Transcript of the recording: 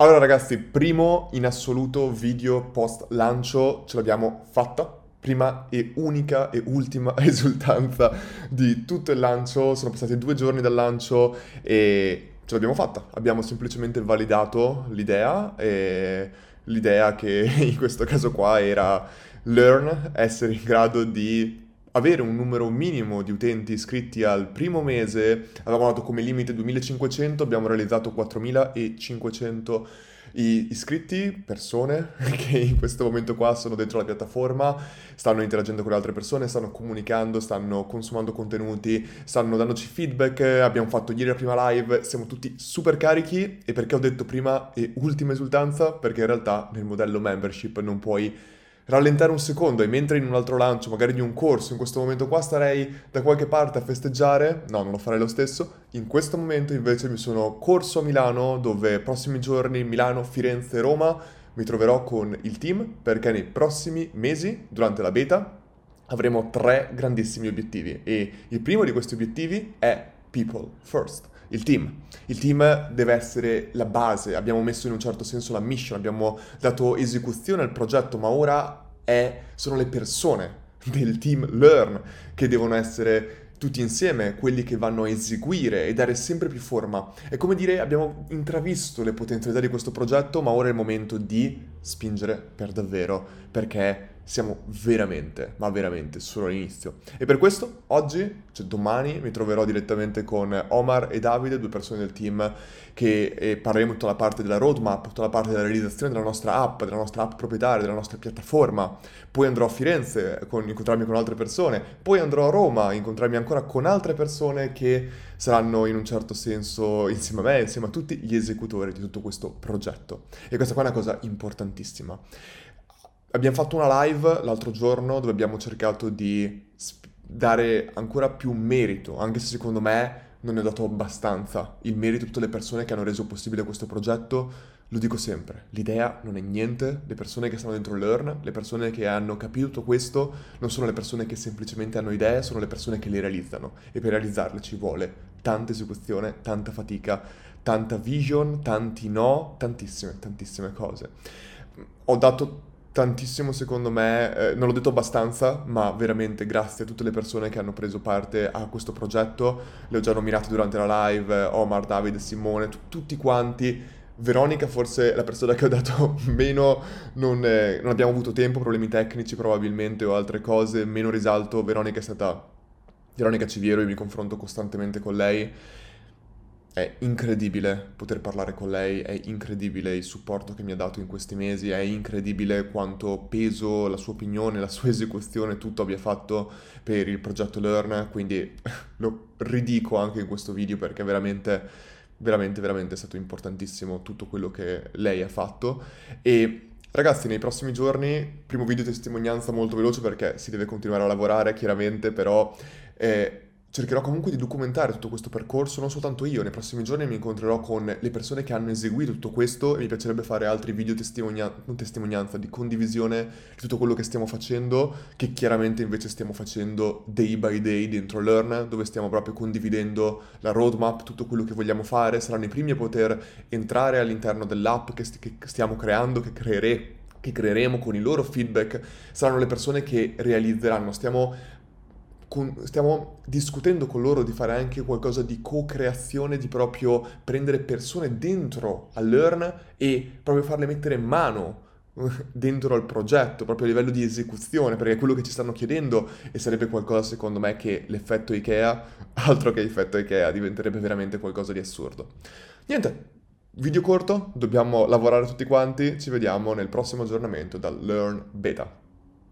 Allora ragazzi, primo in assoluto video post lancio ce l'abbiamo fatta. Prima e unica e ultima esultanza di tutto il lancio. Sono passati due giorni dal lancio e ce l'abbiamo fatta. Abbiamo semplicemente validato l'idea e l'idea che in questo caso qua era learn, essere in grado di avere un numero minimo di utenti iscritti al primo mese, avevamo dato come limite 2500, abbiamo realizzato 4500 iscritti, persone che in questo momento qua sono dentro la piattaforma, stanno interagendo con le altre persone, stanno comunicando, stanno consumando contenuti, stanno dandoci feedback, abbiamo fatto ieri la prima live, siamo tutti super carichi e perché ho detto prima e ultima esultanza? Perché in realtà nel modello membership non puoi rallentare un secondo e mentre in un altro lancio, magari di un corso, in questo momento qua starei da qualche parte a festeggiare, no, non lo farei lo stesso. In questo momento invece mi sono corso a Milano, dove prossimi giorni Milano, Firenze, Roma mi troverò con il team perché nei prossimi mesi, durante la beta, avremo tre grandissimi obiettivi e il primo di questi obiettivi è People First il team. Il team deve essere la base, abbiamo messo in un certo senso la mission, abbiamo dato esecuzione al progetto, ma ora è, sono le persone del team Learn che devono essere tutti insieme quelli che vanno a eseguire e dare sempre più forma. È come dire abbiamo intravisto le potenzialità di questo progetto, ma ora è il momento di spingere per davvero, perché siamo veramente, ma veramente solo all'inizio. E per questo oggi, cioè domani, mi troverò direttamente con Omar e Davide, due persone del team, che eh, parleremo tutta la parte della roadmap, tutta la parte della realizzazione della nostra app, della nostra app proprietaria, della nostra piattaforma. Poi andrò a Firenze, con, incontrarmi con altre persone. Poi andrò a Roma, incontrarmi ancora con altre persone che saranno in un certo senso insieme a me, insieme a tutti gli esecutori di tutto questo progetto. E questa qua è una cosa importantissima. Abbiamo fatto una live l'altro giorno dove abbiamo cercato di dare ancora più merito, anche se secondo me non ne ho dato abbastanza, il merito a tutte le persone che hanno reso possibile questo progetto. Lo dico sempre, l'idea non è niente, le persone che stanno dentro Learn, le persone che hanno capito tutto questo, non sono le persone che semplicemente hanno idee, sono le persone che le realizzano e per realizzarle ci vuole tanta esecuzione, tanta fatica, tanta vision, tanti no, tantissime, tantissime cose. Ho dato tantissimo secondo me, eh, non l'ho detto abbastanza, ma veramente grazie a tutte le persone che hanno preso parte a questo progetto, le ho già nominate durante la live, Omar, Davide, Simone, t- tutti quanti. Veronica forse la persona che ho dato meno, non, eh, non abbiamo avuto tempo, problemi tecnici probabilmente o altre cose, meno risalto, Veronica è stata, Veronica Civiero, io mi confronto costantemente con lei è incredibile poter parlare con lei, è incredibile il supporto che mi ha dato in questi mesi, è incredibile quanto peso la sua opinione, la sua esecuzione, tutto abbia fatto per il progetto Learn, quindi lo ridico anche in questo video perché veramente, veramente, veramente è stato importantissimo tutto quello che lei ha fatto. E Ragazzi, nei prossimi giorni, primo video testimonianza molto veloce perché si deve continuare a lavorare, chiaramente, però eh, cercherò comunque di documentare tutto questo percorso, non soltanto io, nei prossimi giorni mi incontrerò con le persone che hanno eseguito tutto questo e mi piacerebbe fare altri video testimonia- non testimonianza, di condivisione di tutto quello che stiamo facendo, che chiaramente invece stiamo facendo day by day dentro Learn, dove stiamo proprio condividendo la roadmap, tutto quello che vogliamo fare, saranno i primi a poter entrare all'interno dell'app che, st- che stiamo creando, che creeremo che creeremo con i loro feedback saranno le persone che realizzeranno. Stiamo con, stiamo discutendo con loro di fare anche qualcosa di co-creazione, di proprio prendere persone dentro a Learn e proprio farle mettere mano dentro al progetto, proprio a livello di esecuzione, perché è quello che ci stanno chiedendo e sarebbe qualcosa secondo me che l'effetto Ikea, altro che effetto Ikea, diventerebbe veramente qualcosa di assurdo. Niente, video corto, dobbiamo lavorare tutti quanti, ci vediamo nel prossimo aggiornamento dal Learn Beta.